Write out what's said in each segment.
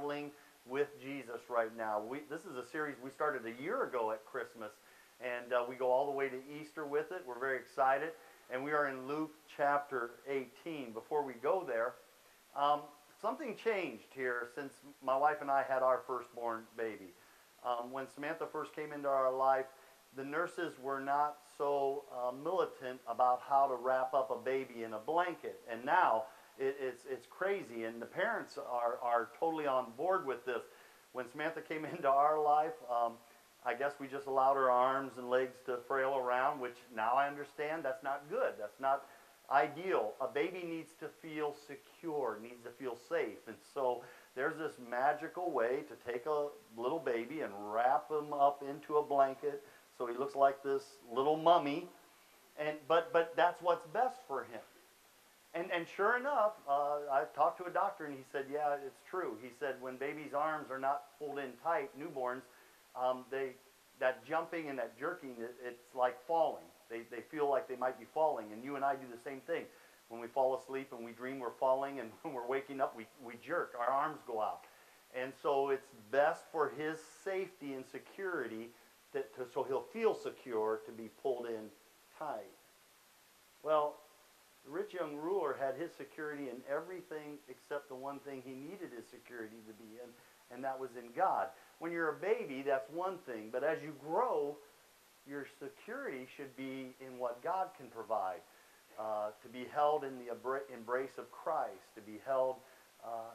traveling with Jesus right now. We, this is a series we started a year ago at Christmas, and uh, we go all the way to Easter with it. We're very excited, and we are in Luke chapter 18. Before we go there, um, something changed here since my wife and I had our firstborn baby. Um, when Samantha first came into our life, the nurses were not so uh, militant about how to wrap up a baby in a blanket. And now it, it's, it's crazy, and the parents are, are totally on board with this. When Samantha came into our life, um, I guess we just allowed her arms and legs to frail around, which now I understand that's not good. That's not ideal. A baby needs to feel secure, needs to feel safe. And so there's this magical way to take a little baby and wrap him up into a blanket so he looks like this little mummy. And, but, but that's what's best for him. And, and sure enough, uh, I talked to a doctor and he said, yeah, it's true. He said when babies' arms are not pulled in tight, newborns, um, they, that jumping and that jerking, it, it's like falling. They, they feel like they might be falling. And you and I do the same thing. When we fall asleep and we dream we're falling and when we're waking up, we, we jerk. Our arms go out. And so it's best for his safety and security that, to, so he'll feel secure to be pulled in tight. Well, rich young ruler had his security in everything except the one thing he needed his security to be in, and that was in God. When you're a baby, that's one thing, but as you grow, your security should be in what God can provide. Uh, to be held in the embrace of Christ, to be held uh,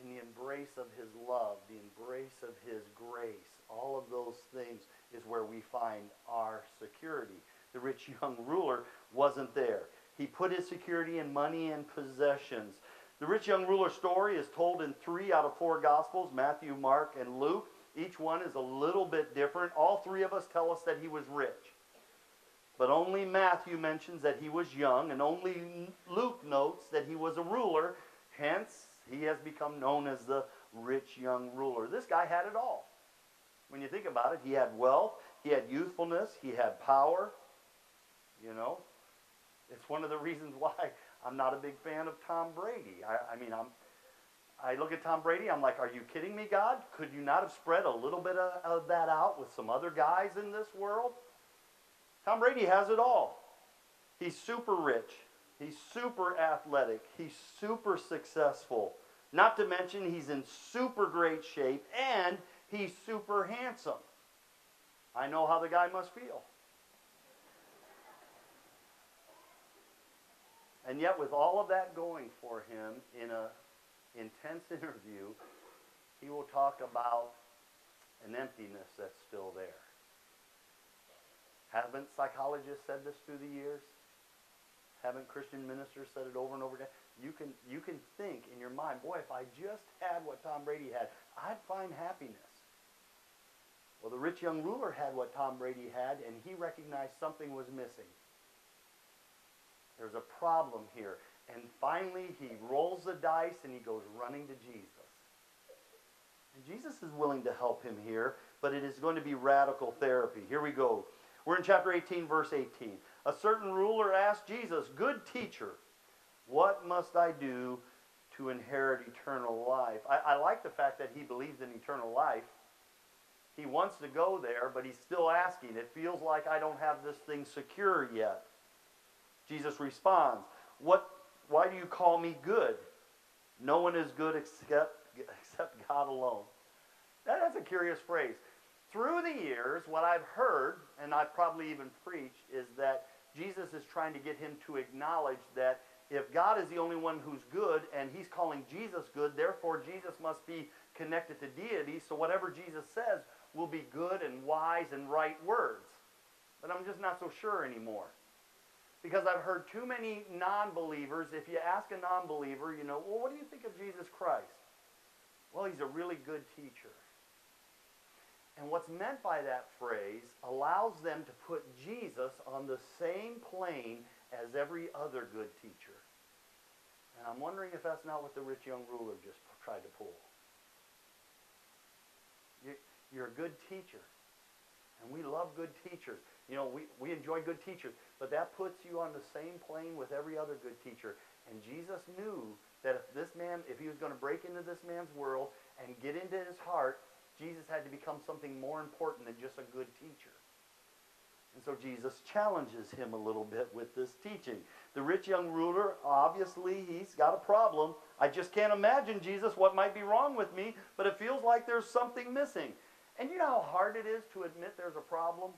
in the embrace of his love, the embrace of his grace. All of those things is where we find our security. The rich young ruler wasn't there. He put his security in money and possessions. The rich young ruler story is told in three out of four Gospels Matthew, Mark, and Luke. Each one is a little bit different. All three of us tell us that he was rich. But only Matthew mentions that he was young, and only Luke notes that he was a ruler. Hence, he has become known as the rich young ruler. This guy had it all. When you think about it, he had wealth, he had youthfulness, he had power. You know, it's one of the reasons why I'm not a big fan of Tom Brady. I, I mean, I'm, I look at Tom Brady, I'm like, are you kidding me, God? Could you not have spread a little bit of, of that out with some other guys in this world? Tom Brady has it all. He's super rich. He's super athletic. He's super successful. Not to mention, he's in super great shape and he's super handsome. I know how the guy must feel. And yet, with all of that going for him in an intense interview, he will talk about an emptiness that's still there. Haven't psychologists said this through the years? Haven't Christian ministers said it over and over again? You can, you can think in your mind, boy, if I just had what Tom Brady had, I'd find happiness. Well, the rich young ruler had what Tom Brady had, and he recognized something was missing. There's a problem here. And finally, he rolls the dice and he goes running to Jesus. And Jesus is willing to help him here, but it is going to be radical therapy. Here we go. We're in chapter 18, verse 18. A certain ruler asked Jesus, Good teacher, what must I do to inherit eternal life? I, I like the fact that he believes in eternal life. He wants to go there, but he's still asking. It feels like I don't have this thing secure yet. Jesus responds, what, Why do you call me good? No one is good except, except God alone. That, that's a curious phrase. Through the years, what I've heard, and I've probably even preached, is that Jesus is trying to get him to acknowledge that if God is the only one who's good and he's calling Jesus good, therefore Jesus must be connected to deity. So whatever Jesus says will be good and wise and right words. But I'm just not so sure anymore. Because I've heard too many non-believers, if you ask a non-believer, you know, well, what do you think of Jesus Christ? Well, he's a really good teacher. And what's meant by that phrase allows them to put Jesus on the same plane as every other good teacher. And I'm wondering if that's not what the rich young ruler just tried to pull. You're a good teacher. Love good teachers. You know, we, we enjoy good teachers. But that puts you on the same plane with every other good teacher. And Jesus knew that if this man, if he was going to break into this man's world and get into his heart, Jesus had to become something more important than just a good teacher. And so Jesus challenges him a little bit with this teaching. The rich young ruler, obviously, he's got a problem. I just can't imagine, Jesus, what might be wrong with me, but it feels like there's something missing. And you know how hard it is to admit there's a problem?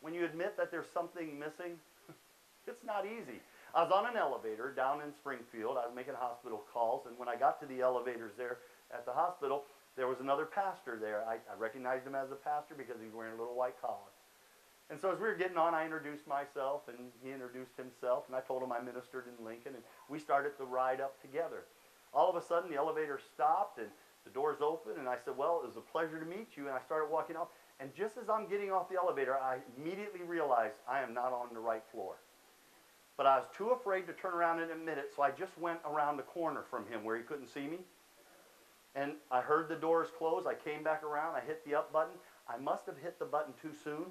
When you admit that there's something missing, it's not easy. I was on an elevator down in Springfield. I was making hospital calls, and when I got to the elevators there at the hospital, there was another pastor there. I, I recognized him as a pastor because he was wearing a little white collar. And so as we were getting on, I introduced myself, and he introduced himself, and I told him I ministered in Lincoln, and we started the ride up together. All of a sudden, the elevator stopped, and the doors open, and I said, well, it was a pleasure to meet you, and I started walking off. And just as I'm getting off the elevator, I immediately realized I am not on the right floor. But I was too afraid to turn around and admit it, so I just went around the corner from him where he couldn't see me. And I heard the doors close. I came back around. I hit the up button. I must have hit the button too soon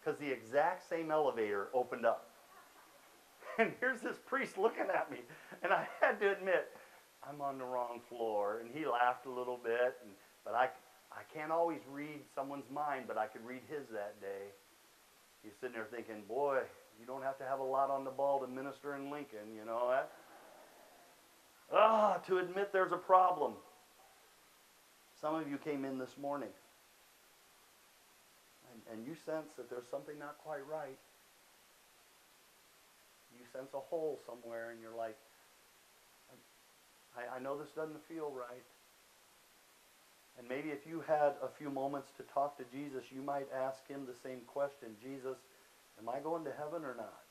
because the exact same elevator opened up. And here's this priest looking at me. And I had to admit, I'm on the wrong floor. And he laughed a little bit. And, but I, I can't always read someone's mind, but I could read his that day. He's sitting there thinking, boy, you don't have to have a lot on the ball to minister in Lincoln, you know that? Ah, to admit there's a problem. Some of you came in this morning and, and you sense that there's something not quite right. You sense a hole somewhere and you're like, I, I know this doesn't feel right. And maybe if you had a few moments to talk to Jesus, you might ask him the same question Jesus, am I going to heaven or not?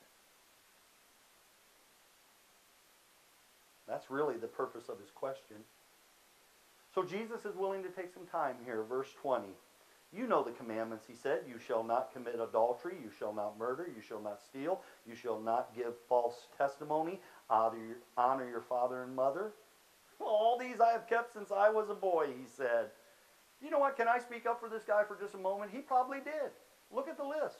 That's really the purpose of his question. So Jesus is willing to take some time here. Verse 20. You know the commandments, he said. You shall not commit adultery. You shall not murder. You shall not steal. You shall not give false testimony. Honor your, honor your father and mother. All these I have kept since I was a boy, he said. You know what? Can I speak up for this guy for just a moment? He probably did. Look at the list.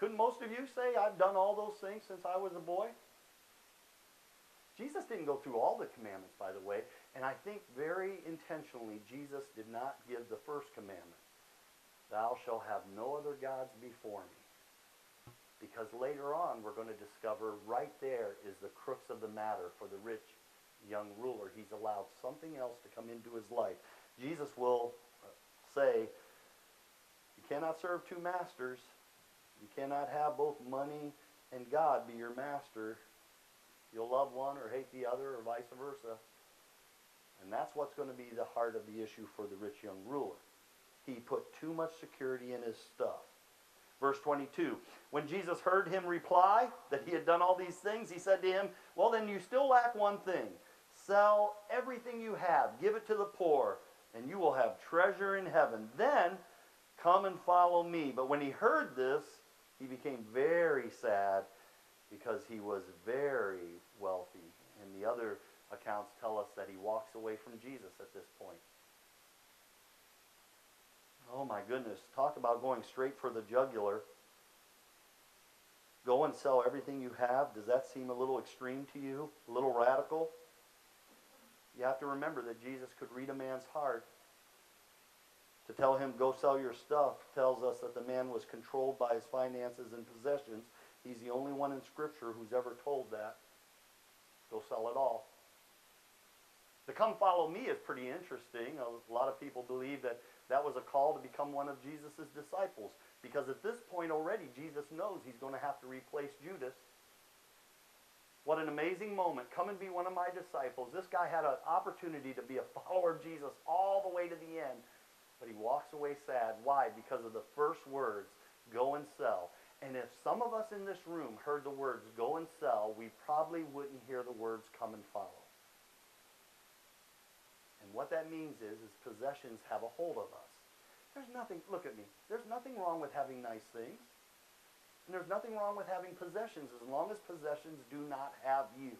Couldn't most of you say, I've done all those things since I was a boy? Jesus didn't go through all the commandments, by the way, and I think very intentionally Jesus did not give the first commandment. Thou shalt have no other gods before me. Because later on we're going to discover right there is the crux of the matter for the rich young ruler. He's allowed something else to come into his life. Jesus will uh, say, you cannot serve two masters. You cannot have both money and God be your master. You'll love one or hate the other or vice versa. And that's what's going to be the heart of the issue for the rich young ruler. He put too much security in his stuff. Verse 22 When Jesus heard him reply that he had done all these things, he said to him, Well, then you still lack one thing. Sell everything you have, give it to the poor, and you will have treasure in heaven. Then come and follow me. But when he heard this, he became very sad because he was very wealthy. And the other accounts tell us that he walks away from Jesus at this point. Oh my goodness, talk about going straight for the jugular. Go and sell everything you have. Does that seem a little extreme to you? A little radical? You have to remember that Jesus could read a man's heart. To tell him, go sell your stuff, tells us that the man was controlled by his finances and possessions He's the only one in Scripture who's ever told that. Go sell it all. The come follow me is pretty interesting. A lot of people believe that that was a call to become one of Jesus' disciples because at this point already Jesus knows he's going to have to replace Judas. What an amazing moment. Come and be one of my disciples. This guy had an opportunity to be a follower of Jesus all the way to the end, but he walks away sad. Why? Because of the first words, go and sell. And if some of us in this room heard the words go and sell, we probably wouldn't hear the words come and follow. What that means is, is possessions have a hold of us. There's nothing, look at me, there's nothing wrong with having nice things. And there's nothing wrong with having possessions as long as possessions do not have you.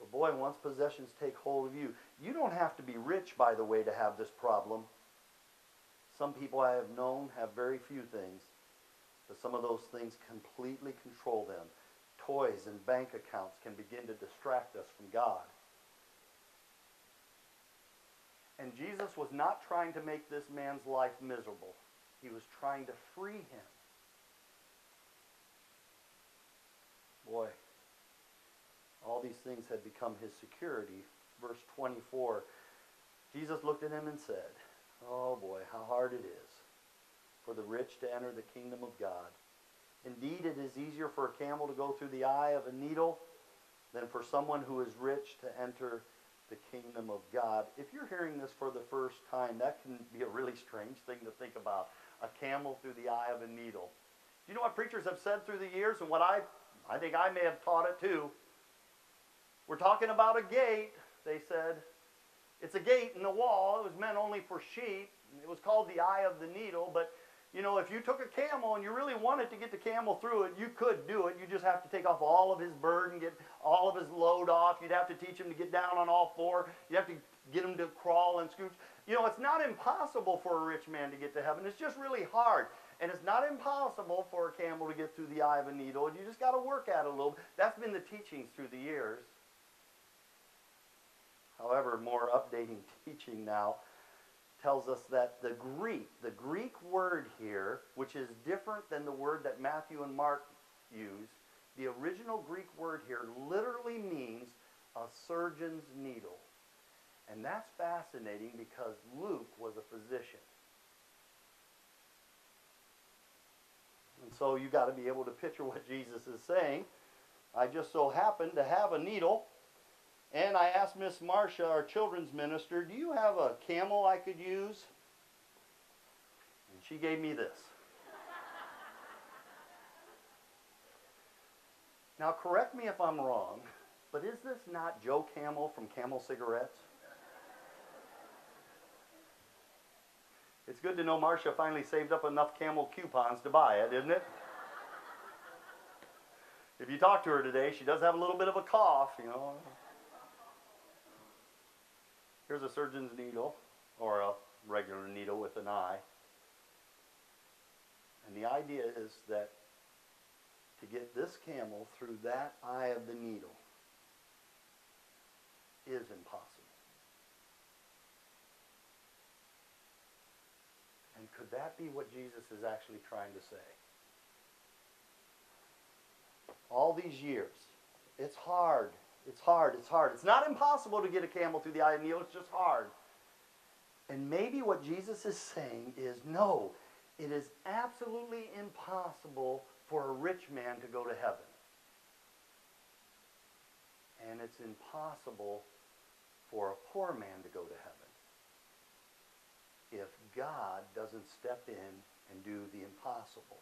But boy, once possessions take hold of you, you don't have to be rich, by the way, to have this problem. Some people I have known have very few things But some of those things completely control them. Toys and bank accounts can begin to distract us from God. And Jesus was not trying to make this man's life miserable. He was trying to free him. Boy, all these things had become his security. Verse 24 Jesus looked at him and said, Oh boy, how hard it is for the rich to enter the kingdom of God. Indeed, it is easier for a camel to go through the eye of a needle than for someone who is rich to enter the kingdom of God. If you're hearing this for the first time, that can be a really strange thing to think about. A camel through the eye of a needle. Do you know what preachers have said through the years and what I I think I may have taught it too. We're talking about a gate, they said. It's a gate in the wall. It was meant only for sheep. It was called the eye of the needle, but you know, if you took a camel and you really wanted to get the camel through it, you could do it. You just have to take off all of his burden, get all of his load off. You'd have to teach him to get down on all four. You have to get him to crawl and scooch. You know, it's not impossible for a rich man to get to heaven. It's just really hard. And it's not impossible for a camel to get through the eye of a needle. You just got to work at it a little. That's been the teachings through the years. However, more updating teaching now tells us that the Greek, the Greek word here, which is different than the word that Matthew and Mark use, the original Greek word here literally means a surgeon's needle. And that's fascinating because Luke was a physician. And so you've got to be able to picture what Jesus is saying. I just so happened to have a needle and I asked Miss Marcia, our children's minister, do you have a camel I could use? And she gave me this. now, correct me if I'm wrong, but is this not Joe Camel from Camel Cigarettes? It's good to know Marcia finally saved up enough camel coupons to buy it, isn't it? If you talk to her today, she does have a little bit of a cough, you know. Here's a surgeon's needle, or a regular needle with an eye. And the idea is that to get this camel through that eye of the needle is impossible. And could that be what Jesus is actually trying to say? All these years, it's hard it's hard. It's hard. It's not impossible to get a camel through the eye of the needle. It's just hard. And maybe what Jesus is saying is no, it is absolutely impossible for a rich man to go to heaven. And it's impossible for a poor man to go to heaven if God doesn't step in and do the impossible.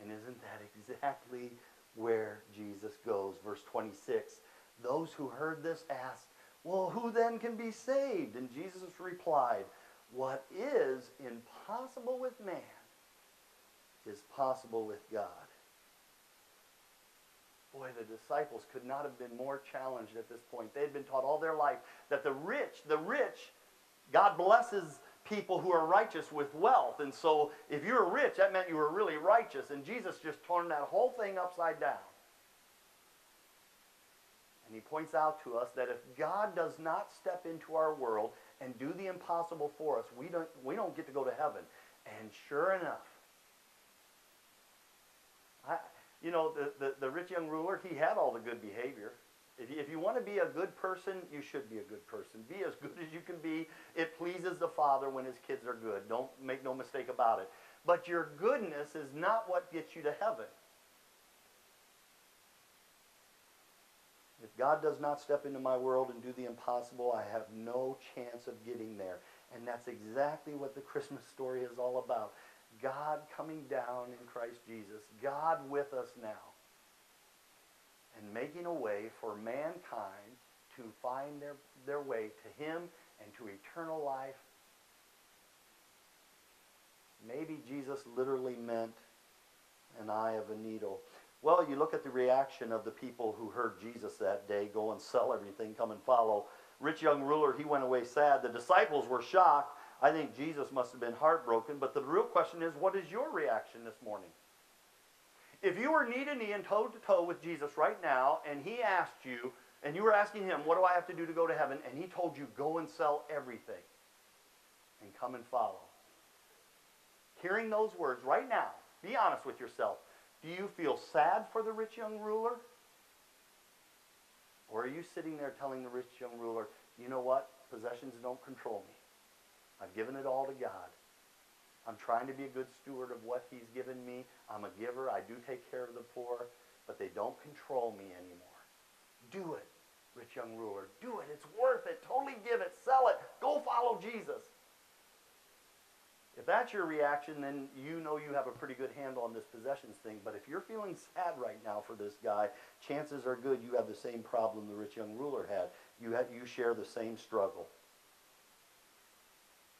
And isn't that exactly where Jesus goes. Verse 26 Those who heard this asked, Well, who then can be saved? And Jesus replied, What is impossible with man is possible with God. Boy, the disciples could not have been more challenged at this point. They had been taught all their life that the rich, the rich, God blesses people who are righteous with wealth. And so if you were rich, that meant you were really righteous. And Jesus just turned that whole thing upside down. And he points out to us that if God does not step into our world and do the impossible for us, we don't, we don't get to go to heaven. And sure enough, I, you know, the, the, the rich young ruler, he had all the good behavior. If you, want to be a good person, you should be a good person. Be as good as you can be. It pleases the Father when his kids are good. Don't make no mistake about it. But your goodness is not what gets you to heaven. If God does not step into my world and do the impossible, I have no chance of getting there. And that's exactly what the Christmas story is all about. God coming down in Christ Jesus. God with us now and making a way for mankind to find their, their way to him and to eternal life. Maybe Jesus literally meant an eye of a needle. Well, you look at the reaction of the people who heard Jesus that day go and sell everything, come and follow. Rich young ruler, he went away sad. The disciples were shocked. I think Jesus must have been heartbroken, but the real question is what is your reaction this morning? If you were knee to knee and toe to toe with Jesus right now, and he asked you, and you were asking him, What do I have to do to go to heaven? And he told you, Go and sell everything and come and follow. Hearing those words right now, be honest with yourself. Do you feel sad for the rich young ruler? Or are you sitting there telling the rich young ruler, You know what? Possessions don't control me. I've given it all to God. I'm trying to be a good steward of what he's given me. I'm a giver. I do take care of the poor, but they don't control me anymore. Do it, rich young ruler. Do it. It's worth it. Totally give it. Sell it. Go follow Jesus. If that's your reaction, then you know you have a pretty good handle on this possessions thing. But if you're feeling sad right now for this guy, chances are good you have the same problem the rich young ruler had. You, have, you share the same struggle.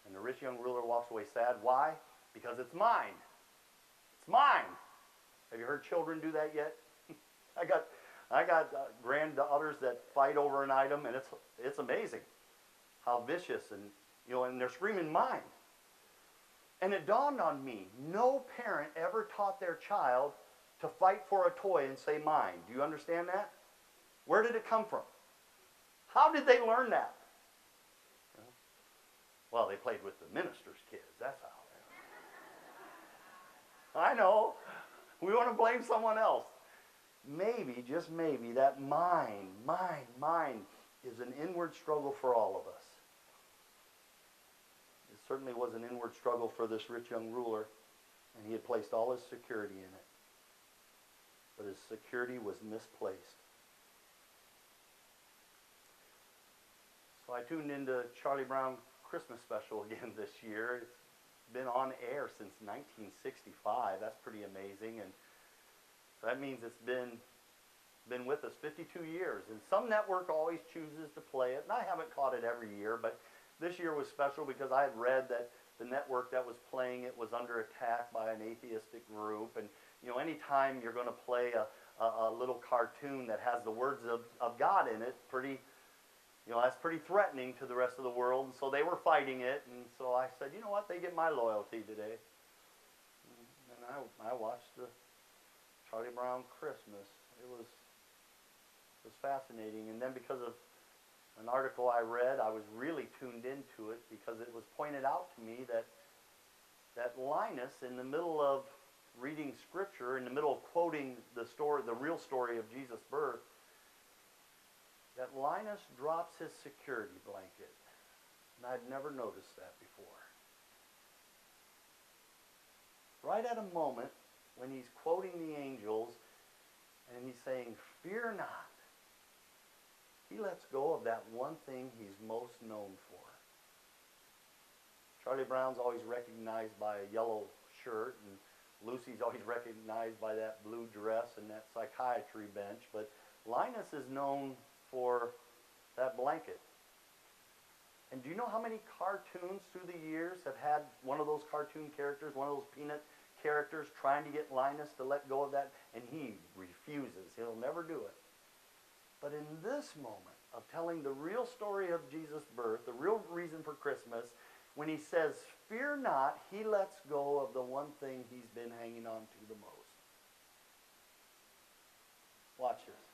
And the rich young ruler walks away sad. Why? Because it's mine. It's mine. Have you heard children do that yet? I got, I got uh, granddaughters that fight over an item, and it's it's amazing how vicious and you know, and they're screaming mine. And it dawned on me: no parent ever taught their child to fight for a toy and say mine. Do you understand that? Where did it come from? How did they learn that? Well, they played with the minister's kids. That's how. I know. We want to blame someone else. Maybe, just maybe, that mind, mind, mind is an inward struggle for all of us. It certainly was an inward struggle for this rich young ruler, and he had placed all his security in it. But his security was misplaced. So I tuned into Charlie Brown Christmas special again this year. It's been on air since 1965. That's pretty amazing, and so that means it's been been with us 52 years. And some network always chooses to play it, and I haven't caught it every year, but this year was special because I had read that the network that was playing it was under attack by an atheistic group, and you know, anytime you're going to play a, a, a little cartoon that has the words of, of God in it, pretty you know, that's pretty threatening to the rest of the world. And so they were fighting it. And so I said, you know what? They get my loyalty today. And I, I watched the Charlie Brown Christmas. It was, it was fascinating. And then because of an article I read, I was really tuned into it because it was pointed out to me that that Linus, in the middle of reading scripture, in the middle of quoting the story, the real story of Jesus' birth, that Linus drops his security blanket. And I'd never noticed that before. Right at a moment when he's quoting the angels and he's saying, Fear not, he lets go of that one thing he's most known for. Charlie Brown's always recognized by a yellow shirt, and Lucy's always recognized by that blue dress and that psychiatry bench, but Linus is known for that blanket. And do you know how many cartoons through the years have had one of those cartoon characters, one of those peanut characters, trying to get Linus to let go of that? And he refuses. He'll never do it. But in this moment of telling the real story of Jesus' birth, the real reason for Christmas, when he says, Fear not, he lets go of the one thing he's been hanging on to the most. Watch this.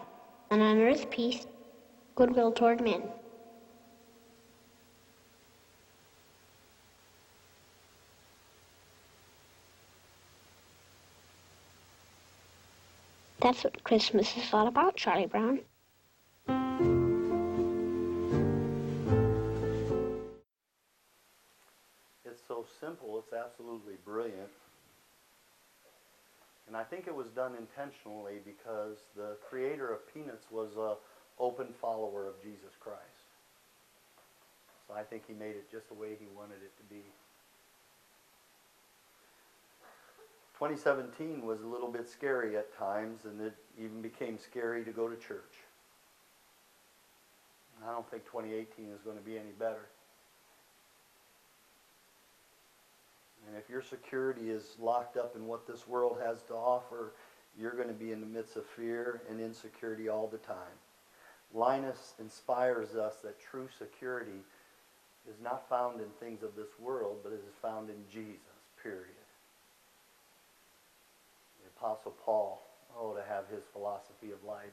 and on earth peace, goodwill toward men. That's what Christmas is all about, Charlie Brown. It's so simple, it's absolutely brilliant. And I think it was done intentionally because the creator of Peanuts was a open follower of Jesus Christ. So I think he made it just the way he wanted it to be. 2017 was a little bit scary at times, and it even became scary to go to church. I don't think 2018 is going to be any better. And if your security is locked up in what this world has to offer, you're going to be in the midst of fear and insecurity all the time. Linus inspires us that true security is not found in things of this world, but is found in Jesus, period. The Apostle Paul, oh, to have his philosophy of life.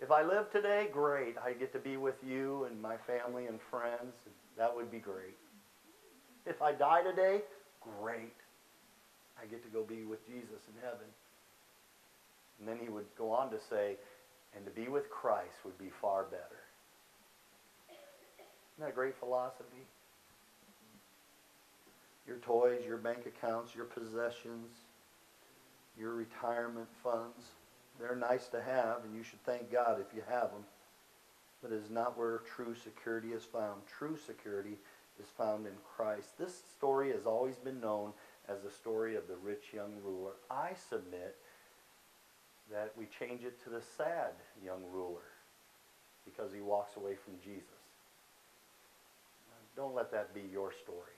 If I live today, great. I get to be with you and my family and friends. That would be great. If I die today, great. I get to go be with Jesus in heaven. And then he would go on to say, and to be with Christ would be far better. Isn't that a great philosophy? Your toys, your bank accounts, your possessions, your retirement funds, they're nice to have, and you should thank God if you have them. But it is not where true security is found. True security is found in Christ. This story has always been known as the story of the rich young ruler. I submit that we change it to the sad young ruler because he walks away from Jesus. Don't let that be your story.